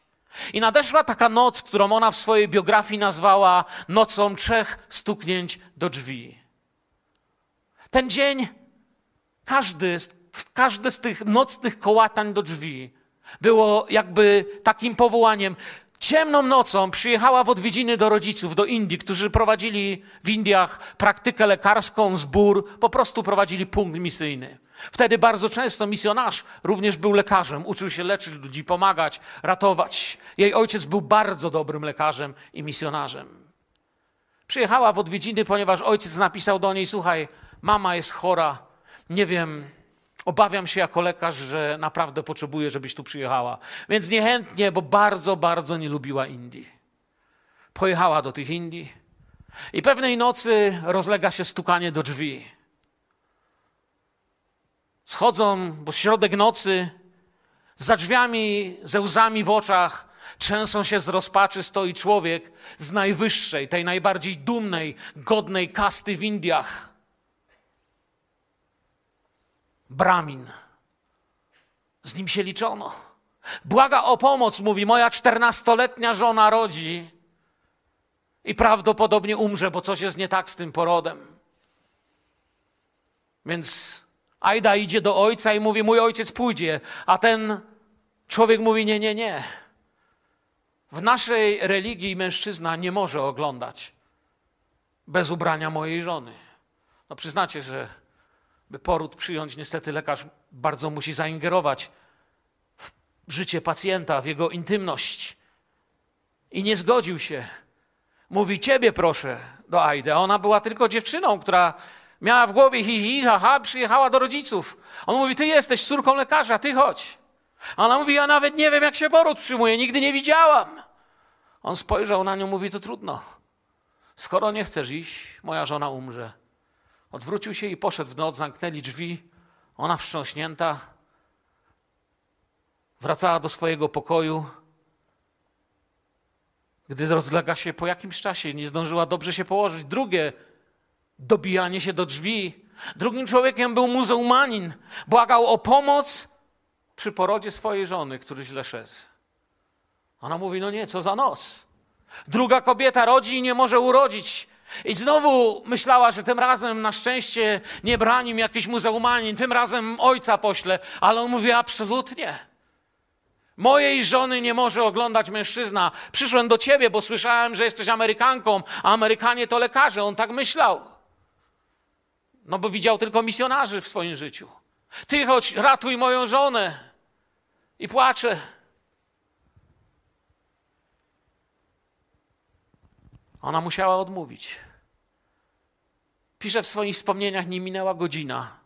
I nadeszła taka noc, którą ona w swojej biografii nazwała nocą trzech stuknięć do drzwi. Ten dzień, każdy, każdy z tych nocnych kołatań do drzwi było jakby takim powołaniem. Ciemną nocą przyjechała w odwiedziny do rodziców, do Indii, którzy prowadzili w Indiach praktykę lekarską, zbór, po prostu prowadzili punkt misyjny. Wtedy bardzo często misjonarz również był lekarzem, uczył się leczyć ludzi, pomagać, ratować. Jej ojciec był bardzo dobrym lekarzem i misjonarzem. Przyjechała w odwiedziny, ponieważ ojciec napisał do niej: Słuchaj, mama jest chora, nie wiem, obawiam się jako lekarz, że naprawdę potrzebuję, żebyś tu przyjechała. Więc niechętnie, bo bardzo, bardzo nie lubiła Indii. Pojechała do tych Indii i pewnej nocy rozlega się stukanie do drzwi. Schodzą, bo środek nocy, za drzwiami, ze łzami w oczach, trzęsą się z rozpaczy, stoi człowiek z najwyższej, tej najbardziej dumnej, godnej kasty w Indiach. Bramin. Z nim się liczono. Błaga o pomoc, mówi, moja czternastoletnia żona rodzi i prawdopodobnie umrze, bo coś jest nie tak z tym porodem. Więc Ajda idzie do ojca i mówi: Mój ojciec pójdzie, a ten Człowiek mówi: Nie, nie, nie. W naszej religii mężczyzna nie może oglądać bez ubrania mojej żony. No przyznacie, że by poród przyjąć, niestety lekarz bardzo musi zaingerować w życie pacjenta, w jego intymność. I nie zgodził się. Mówi, ciebie proszę do Aidy. Ona była tylko dziewczyną, która miała w głowie hi, hi, ha, ha, przyjechała do rodziców. On mówi, ty jesteś córką lekarza, ty chodź. A ona mówi, ja nawet nie wiem, jak się poród przyjmuje, nigdy nie widziałam. On spojrzał na nią, mówi, to trudno. Skoro nie chcesz iść, moja żona umrze. Odwrócił się i poszedł w noc, zamknęli drzwi. Ona wstrząśnięta wracała do swojego pokoju. Gdy rozlega się po jakimś czasie, nie zdążyła dobrze się położyć. Drugie dobijanie się do drzwi. Drugim człowiekiem był muzułmanin. Błagał o pomoc przy porodzie swojej żony, który źle szedł. Ona mówi: No nie, co za noc. Druga kobieta rodzi i nie może urodzić. I znowu myślała, że tym razem na szczęście nie brani mi jakiś muzułmanin, tym razem ojca pośle, ale on mówi absolutnie. Mojej żony nie może oglądać mężczyzna. Przyszłem do ciebie, bo słyszałem, że jesteś Amerykanką, a Amerykanie to lekarze. On tak myślał. No bo widział tylko misjonarzy w swoim życiu. Ty chodź, ratuj moją żonę. I płacze. Ona musiała odmówić. Pisze w swoich wspomnieniach, nie minęła godzina.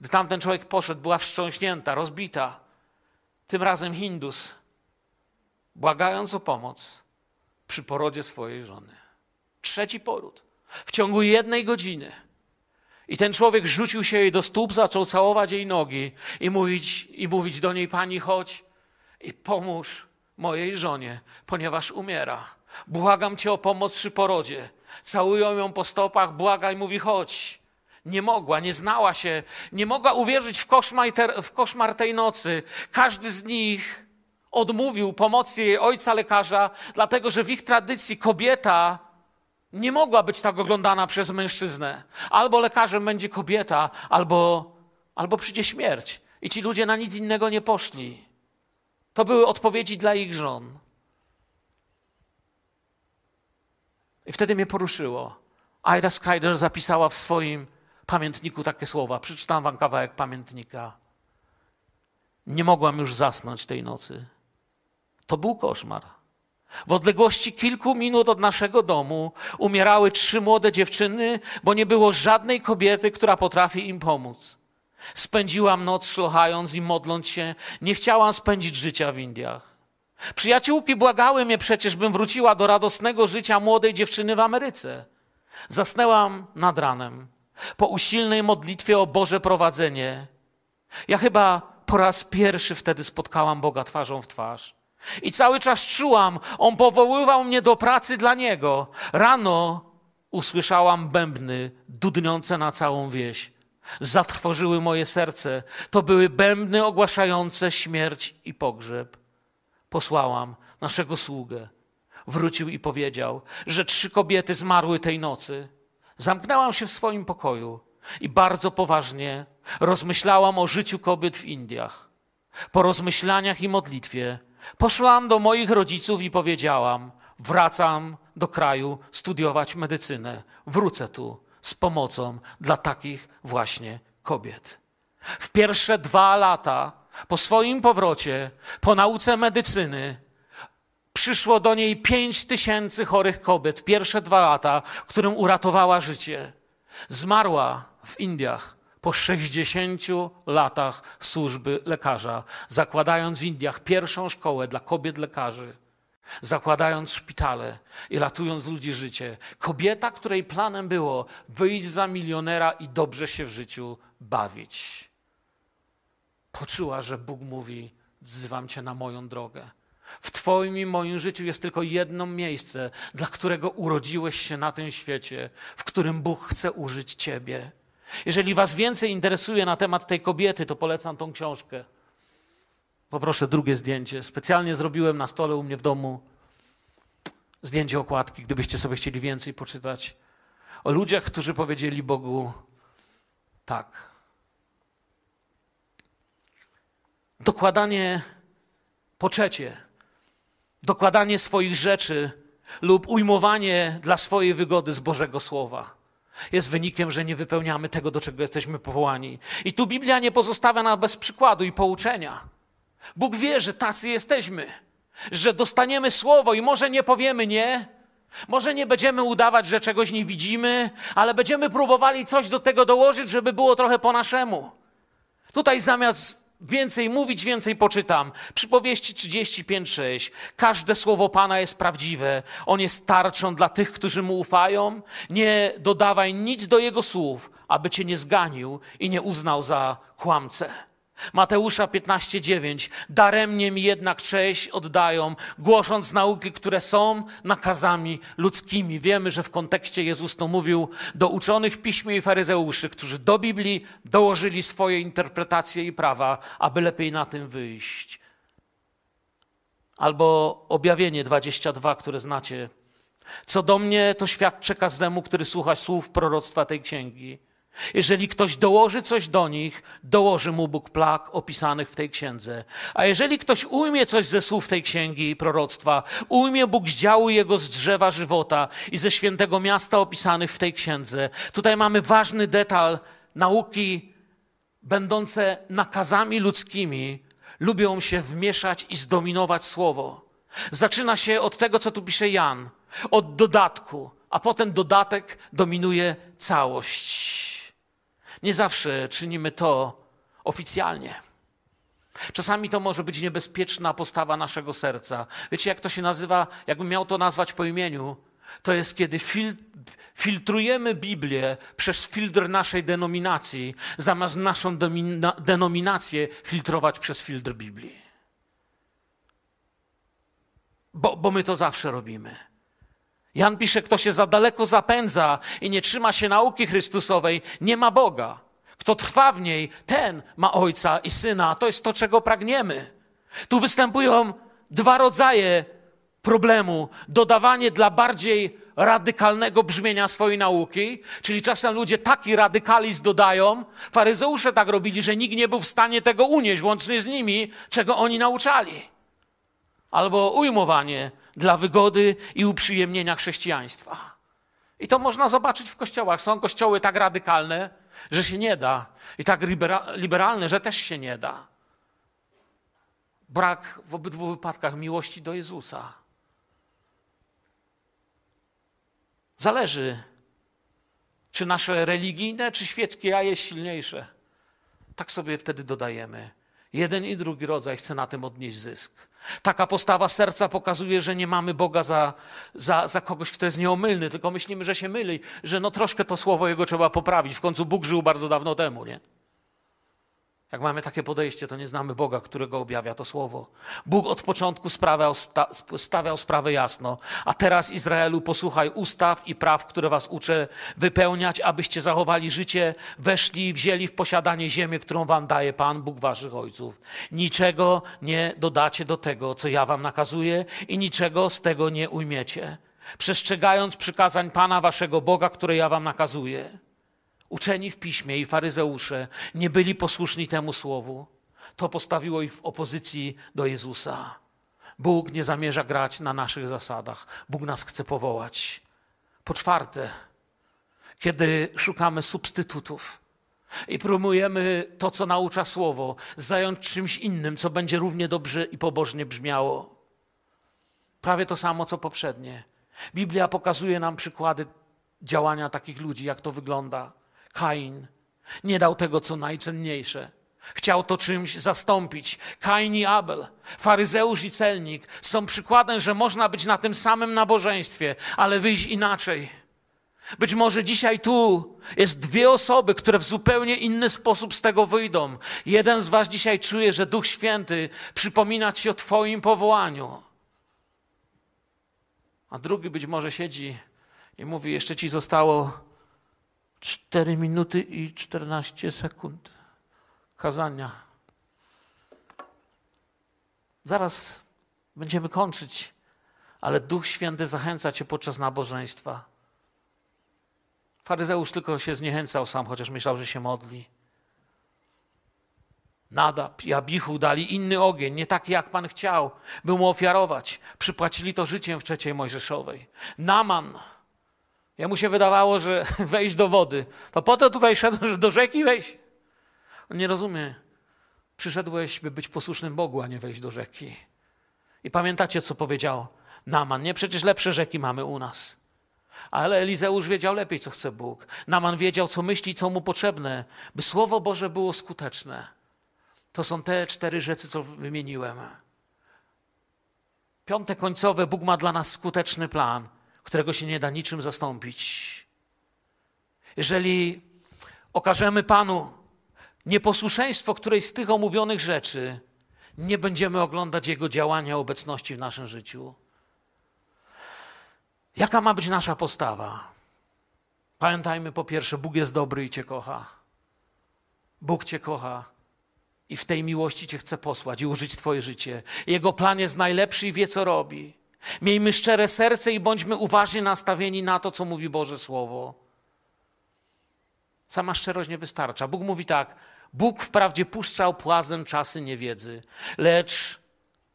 Gdy tamten człowiek poszedł, była wstrząśnięta, rozbita. Tym razem Hindus, błagając o pomoc przy porodzie swojej żony. Trzeci poród. W ciągu jednej godziny. I ten człowiek rzucił się jej do stóp, zaczął całować jej nogi i mówić, i mówić do niej: Pani, chodź i pomóż mojej żonie, ponieważ umiera. Błagam cię o pomoc przy porodzie. Całują ją po stopach, błaga i mówi: chodź. Nie mogła, nie znała się, nie mogła uwierzyć w koszmar, w koszmar tej nocy. Każdy z nich odmówił pomocy jej ojca lekarza, dlatego że w ich tradycji kobieta nie mogła być tak oglądana przez mężczyznę. Albo lekarzem będzie kobieta, albo, albo przyjdzie śmierć. I ci ludzie na nic innego nie poszli. To były odpowiedzi dla ich żon. I wtedy mnie poruszyło. Ida Skyder zapisała w swoim pamiętniku takie słowa. Przeczytam wam kawałek pamiętnika. Nie mogłam już zasnąć tej nocy. To był koszmar. W odległości kilku minut od naszego domu umierały trzy młode dziewczyny, bo nie było żadnej kobiety, która potrafi im pomóc. Spędziłam noc szlochając i modląc się. Nie chciałam spędzić życia w Indiach. Przyjaciółki błagały mnie przecież, bym wróciła do radosnego życia młodej dziewczyny w Ameryce. Zasnęłam nad ranem, po usilnej modlitwie o Boże prowadzenie. Ja chyba po raz pierwszy wtedy spotkałam Boga twarzą w twarz. I cały czas czułam, On powoływał mnie do pracy dla Niego. Rano usłyszałam bębny dudniące na całą wieś. Zatrwożyły moje serce. To były bębny ogłaszające śmierć i pogrzeb posłałam naszego sługę. Wrócił i powiedział, że trzy kobiety zmarły tej nocy. Zamknęłam się w swoim pokoju i bardzo poważnie rozmyślałam o życiu kobiet w Indiach. Po rozmyślaniach i modlitwie poszłam do moich rodziców i powiedziałam: Wracam do kraju studiować medycynę. Wrócę tu z pomocą dla takich właśnie kobiet. W pierwsze dwa lata po swoim powrocie, po nauce medycyny, przyszło do niej pięć tysięcy chorych kobiet pierwsze dwa lata, którym uratowała życie. Zmarła w Indiach po 60 latach służby lekarza, zakładając w Indiach pierwszą szkołę dla kobiet lekarzy, zakładając szpitale i ratując ludzi życie. Kobieta, której planem było wyjść za milionera i dobrze się w życiu bawić poczuła, że Bóg mówi: Wzywam Cię na moją drogę. W Twoim i moim życiu jest tylko jedno miejsce, dla którego urodziłeś się na tym świecie, w którym Bóg chce użyć Ciebie. Jeżeli Was więcej interesuje na temat tej kobiety, to polecam tą książkę. Poproszę drugie zdjęcie. Specjalnie zrobiłem na stole u mnie w domu zdjęcie okładki, gdybyście sobie chcieli więcej poczytać o ludziach, którzy powiedzieli Bogu tak. dokładanie, po trzecie, dokładanie swoich rzeczy lub ujmowanie dla swojej wygody z Bożego Słowa jest wynikiem, że nie wypełniamy tego, do czego jesteśmy powołani. I tu Biblia nie pozostawia nas bez przykładu i pouczenia. Bóg wie, że tacy jesteśmy, że dostaniemy słowo i może nie powiemy nie, może nie będziemy udawać, że czegoś nie widzimy, ale będziemy próbowali coś do tego dołożyć, żeby było trochę po naszemu. Tutaj zamiast więcej mówić, więcej poczytam. Przypowieści 35:6. Każde słowo Pana jest prawdziwe. On jest tarczą dla tych, którzy mu ufają. Nie dodawaj nic do jego słów, aby cię nie zganił i nie uznał za kłamcę. Mateusza 15:9 Daremnie mi jednak cześć oddają, głosząc nauki, które są nakazami ludzkimi. Wiemy, że w kontekście Jezus to mówił do uczonych w piśmie i faryzeuszy, którzy do Biblii dołożyli swoje interpretacje i prawa, aby lepiej na tym wyjść. Albo objawienie 22, które znacie. Co do mnie, to świadczę każdemu, który słucha słów proroctwa tej księgi. Jeżeli ktoś dołoży coś do nich, dołoży mu Bóg plag opisanych w tej księdze. A jeżeli ktoś ujmie coś ze słów tej księgi i proroctwa, ujmie Bóg z działu jego z drzewa żywota i ze świętego miasta opisanych w tej księdze. Tutaj mamy ważny detal nauki będące nakazami ludzkimi, lubią się wmieszać i zdominować słowo. Zaczyna się od tego, co tu pisze Jan, od dodatku, a potem dodatek dominuje całość. Nie zawsze czynimy to oficjalnie. Czasami to może być niebezpieczna postawa naszego serca. Wiecie, jak to się nazywa? Jakbym miał to nazwać po imieniu, to jest kiedy fil filtrujemy Biblię przez filtr naszej denominacji, zamiast naszą denominację filtrować przez filtr Biblii. Bo, bo my to zawsze robimy. Jan pisze, kto się za daleko zapędza i nie trzyma się nauki Chrystusowej, nie ma Boga. Kto trwa w niej, ten ma Ojca i Syna. To jest to, czego pragniemy. Tu występują dwa rodzaje problemu. Dodawanie dla bardziej radykalnego brzmienia swojej nauki, czyli czasem ludzie taki radykalizm dodają. Faryzeusze tak robili, że nikt nie był w stanie tego unieść, łącznie z nimi, czego oni nauczali. Albo ujmowanie dla wygody i uprzyjemnienia chrześcijaństwa. I to można zobaczyć w kościołach. Są kościoły tak radykalne, że się nie da, i tak liberalne, że też się nie da. Brak w obydwu wypadkach miłości do Jezusa. Zależy, czy nasze religijne, czy świeckie ja jest silniejsze. Tak sobie wtedy dodajemy. Jeden i drugi rodzaj chce na tym odnieść zysk. Taka postawa serca pokazuje, że nie mamy Boga za, za, za kogoś, kto jest nieomylny, tylko myślimy, że się myli, że no troszkę to słowo jego trzeba poprawić. W końcu Bóg żył bardzo dawno temu, nie? Jak mamy takie podejście, to nie znamy Boga, którego objawia to słowo. Bóg od początku sprawiał, stawiał sprawę jasno, a teraz Izraelu posłuchaj ustaw i praw, które was uczę wypełniać, abyście zachowali życie, weszli i wzięli w posiadanie ziemię, którą wam daje Pan, Bóg waszych ojców. Niczego nie dodacie do tego, co ja wam nakazuję i niczego z tego nie ujmiecie, przestrzegając przykazań Pana waszego Boga, które ja wam nakazuję uczeni w piśmie i faryzeusze nie byli posłuszni temu słowu, to postawiło ich w opozycji do Jezusa. Bóg nie zamierza grać na naszych zasadach. Bóg nas chce powołać. Po czwarte, kiedy szukamy substytutów i próbujemy to, co naucza słowo, zająć czymś innym, co będzie równie dobrze i pobożnie brzmiało. Prawie to samo, co poprzednie. Biblia pokazuje nam przykłady działania takich ludzi, jak to wygląda. Kain nie dał tego, co najcenniejsze. Chciał to czymś zastąpić. Kain i Abel, faryzeusz i celnik są przykładem, że można być na tym samym nabożeństwie, ale wyjść inaczej. Być może dzisiaj tu jest dwie osoby, które w zupełnie inny sposób z tego wyjdą. Jeden z Was dzisiaj czuje, że Duch Święty przypomina Ci o Twoim powołaniu. A drugi być może siedzi i mówi: Jeszcze Ci zostało 4 minuty i 14 sekund kazania. Zaraz będziemy kończyć, ale Duch Święty zachęca cię podczas nabożeństwa. Faryzeusz tylko się zniechęcał sam, chociaż myślał, że się modli. Nadab i Abichu dali inny ogień, nie taki jak Pan chciał, by mu ofiarować. Przypłacili to życiem w trzeciej Mojżeszowej. Naman, jemu się wydawało, że wejść do wody. To po to tutaj szedł, żeby do rzeki wejść. On nie rozumie. Przyszedłeś, by być posłusznym Bogu, a nie wejść do rzeki. I pamiętacie, co powiedział Naman? Nie, przecież lepsze rzeki mamy u nas. Ale Elizeusz wiedział lepiej, co chce Bóg. Naman wiedział, co myśli, co mu potrzebne, by Słowo Boże było skuteczne. To są te cztery rzeczy, co wymieniłem. Piąte końcowe, Bóg ma dla nas skuteczny plan, którego się nie da niczym zastąpić. Jeżeli okażemy Panu nieposłuszeństwo którejś z tych omówionych rzeczy, nie będziemy oglądać Jego działania, obecności w naszym życiu. Jaka ma być nasza postawa? Pamiętajmy po pierwsze, Bóg jest dobry i Cię kocha. Bóg Cię kocha i w tej miłości Cię chce posłać i użyć Twoje życie. Jego plan jest najlepszy i wie, co robi. Miejmy szczere serce i bądźmy uważnie nastawieni na to, co mówi Boże Słowo. Sama szczerość nie wystarcza. Bóg mówi tak: Bóg wprawdzie puszczał płazem czasy niewiedzy, lecz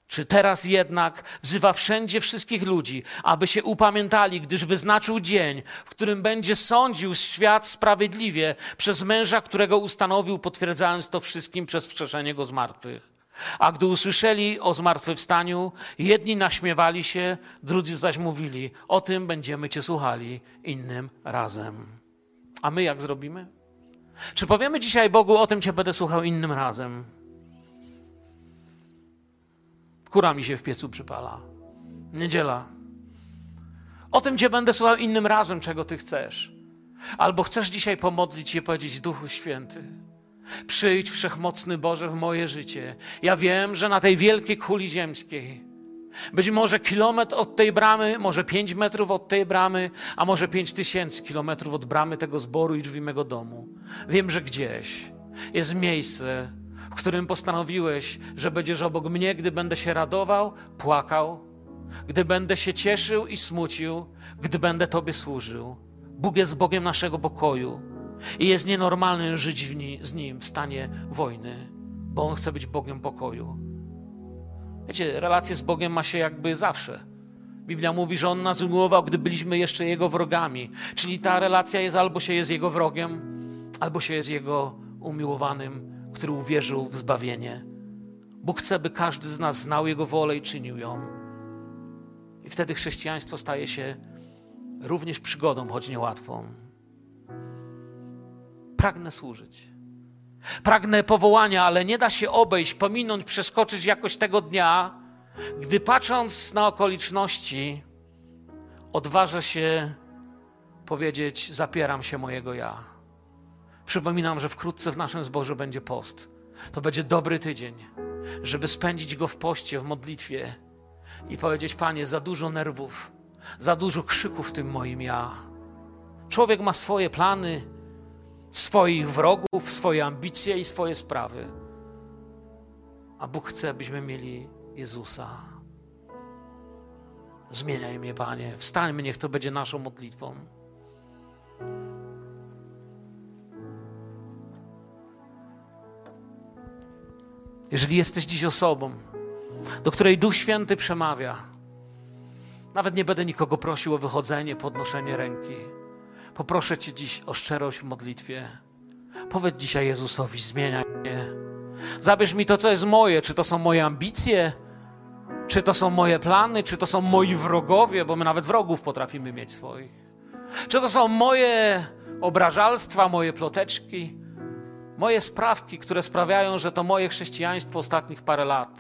czy teraz jednak wzywa wszędzie wszystkich ludzi, aby się upamiętali, gdyż wyznaczył dzień, w którym będzie sądził świat sprawiedliwie przez męża, którego ustanowił, potwierdzając to wszystkim przez wskrzeszenie go z martwych. A gdy usłyszeli o zmartwychwstaniu, jedni naśmiewali się, drudzy zaś mówili: O tym będziemy Cię słuchali innym razem. A my jak zrobimy? Czy powiemy dzisiaj Bogu: O tym Cię będę słuchał innym razem? Kura mi się w piecu przypala. Niedziela. O tym Cię będę słuchał innym razem, czego Ty chcesz. Albo chcesz dzisiaj pomodlić się i powiedzieć: Duchu Święty, przyjdź wszechmocny Boże w moje życie. Ja wiem, że na tej wielkiej kuli ziemskiej, być może kilometr od tej bramy, może pięć metrów od tej bramy, a może pięć tysięcy kilometrów od bramy tego zboru i drzwi mego domu. Wiem, że gdzieś jest miejsce, w którym postanowiłeś, że będziesz obok mnie, gdy będę się radował, płakał, gdy będę się cieszył i smucił, gdy będę Tobie służył. Bóg jest Bogiem naszego pokoju i jest nienormalnym żyć z Nim w stanie wojny, bo On chce być Bogiem pokoju. Wiecie, relacje z Bogiem ma się jakby zawsze. Biblia mówi, że On nas umiłował, gdy byliśmy jeszcze Jego wrogami. Czyli ta relacja jest albo się jest Jego wrogiem, albo się jest Jego umiłowanym który uwierzył w zbawienie. Bóg chce, by każdy z nas znał Jego wolę i czynił ją. I wtedy chrześcijaństwo staje się również przygodą, choć niełatwą. Pragnę służyć. Pragnę powołania, ale nie da się obejść, pominąć, przeskoczyć jakoś tego dnia, gdy patrząc na okoliczności, odważę się powiedzieć: Zapieram się mojego ja. Przypominam, że wkrótce w naszym zborze będzie post. To będzie dobry tydzień, żeby spędzić go w poście, w modlitwie i powiedzieć: Panie, za dużo nerwów, za dużo krzyku w tym moim ja. Człowiek ma swoje plany, swoich wrogów, swoje ambicje i swoje sprawy. A Bóg chce, abyśmy mieli Jezusa. Zmieniaj mnie, Panie. Wstańmy, niech to będzie naszą modlitwą. Jeżeli jesteś dziś osobą, do której Duch Święty przemawia, nawet nie będę nikogo prosił o wychodzenie, podnoszenie ręki. Poproszę Cię dziś o szczerość w modlitwie. Powiedz dzisiaj Jezusowi: zmieniaj mnie. Zabierz mi to, co jest moje. Czy to są moje ambicje, czy to są moje plany, czy to są moi wrogowie, bo my nawet wrogów potrafimy mieć swoich. Czy to są moje obrażalstwa, moje ploteczki, moje sprawki, które sprawiają, że to moje chrześcijaństwo ostatnich parę lat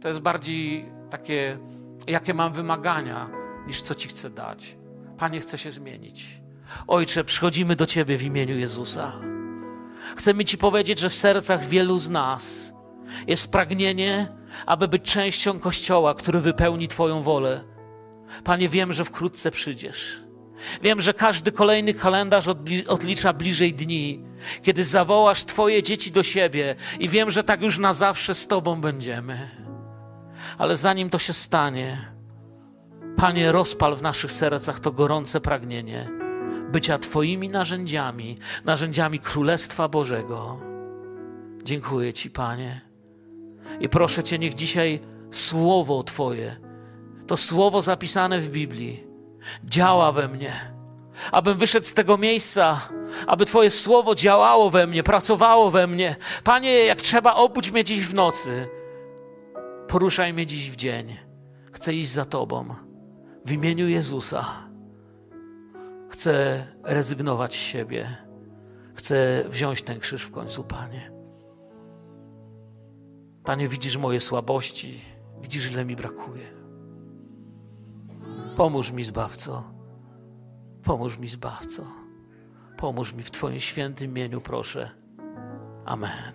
to jest bardziej takie, jakie mam wymagania, niż co Ci chcę dać. Panie, chcę się zmienić. Ojcze, przychodzimy do Ciebie w imieniu Jezusa. Chcemy Ci powiedzieć, że w sercach wielu z nas jest pragnienie, aby być częścią Kościoła, który wypełni Twoją wolę. Panie, wiem, że wkrótce przyjdziesz. Wiem, że każdy kolejny kalendarz odlicza bliżej dni, kiedy zawołasz Twoje dzieci do siebie, i wiem, że tak już na zawsze z Tobą będziemy. Ale zanim to się stanie, Panie, rozpal w naszych sercach to gorące pragnienie bycia Twoimi narzędziami, narzędziami Królestwa Bożego. Dziękuję Ci, Panie. I proszę Cię, niech dzisiaj słowo Twoje, to słowo zapisane w Biblii, działa we mnie, abym wyszedł z tego miejsca, aby Twoje słowo działało we mnie, pracowało we mnie. Panie, jak trzeba, obudź mnie dziś w nocy, poruszaj mnie dziś w dzień. Chcę iść za Tobą w imieniu Jezusa. Chcę rezygnować z siebie. Chcę wziąć ten krzyż w końcu, Panie. Panie, widzisz moje słabości, widzisz, ile mi brakuje. Pomóż mi, Zbawco. Pomóż mi, Zbawco. Pomóż mi w Twoim świętym imieniu, proszę. Amen.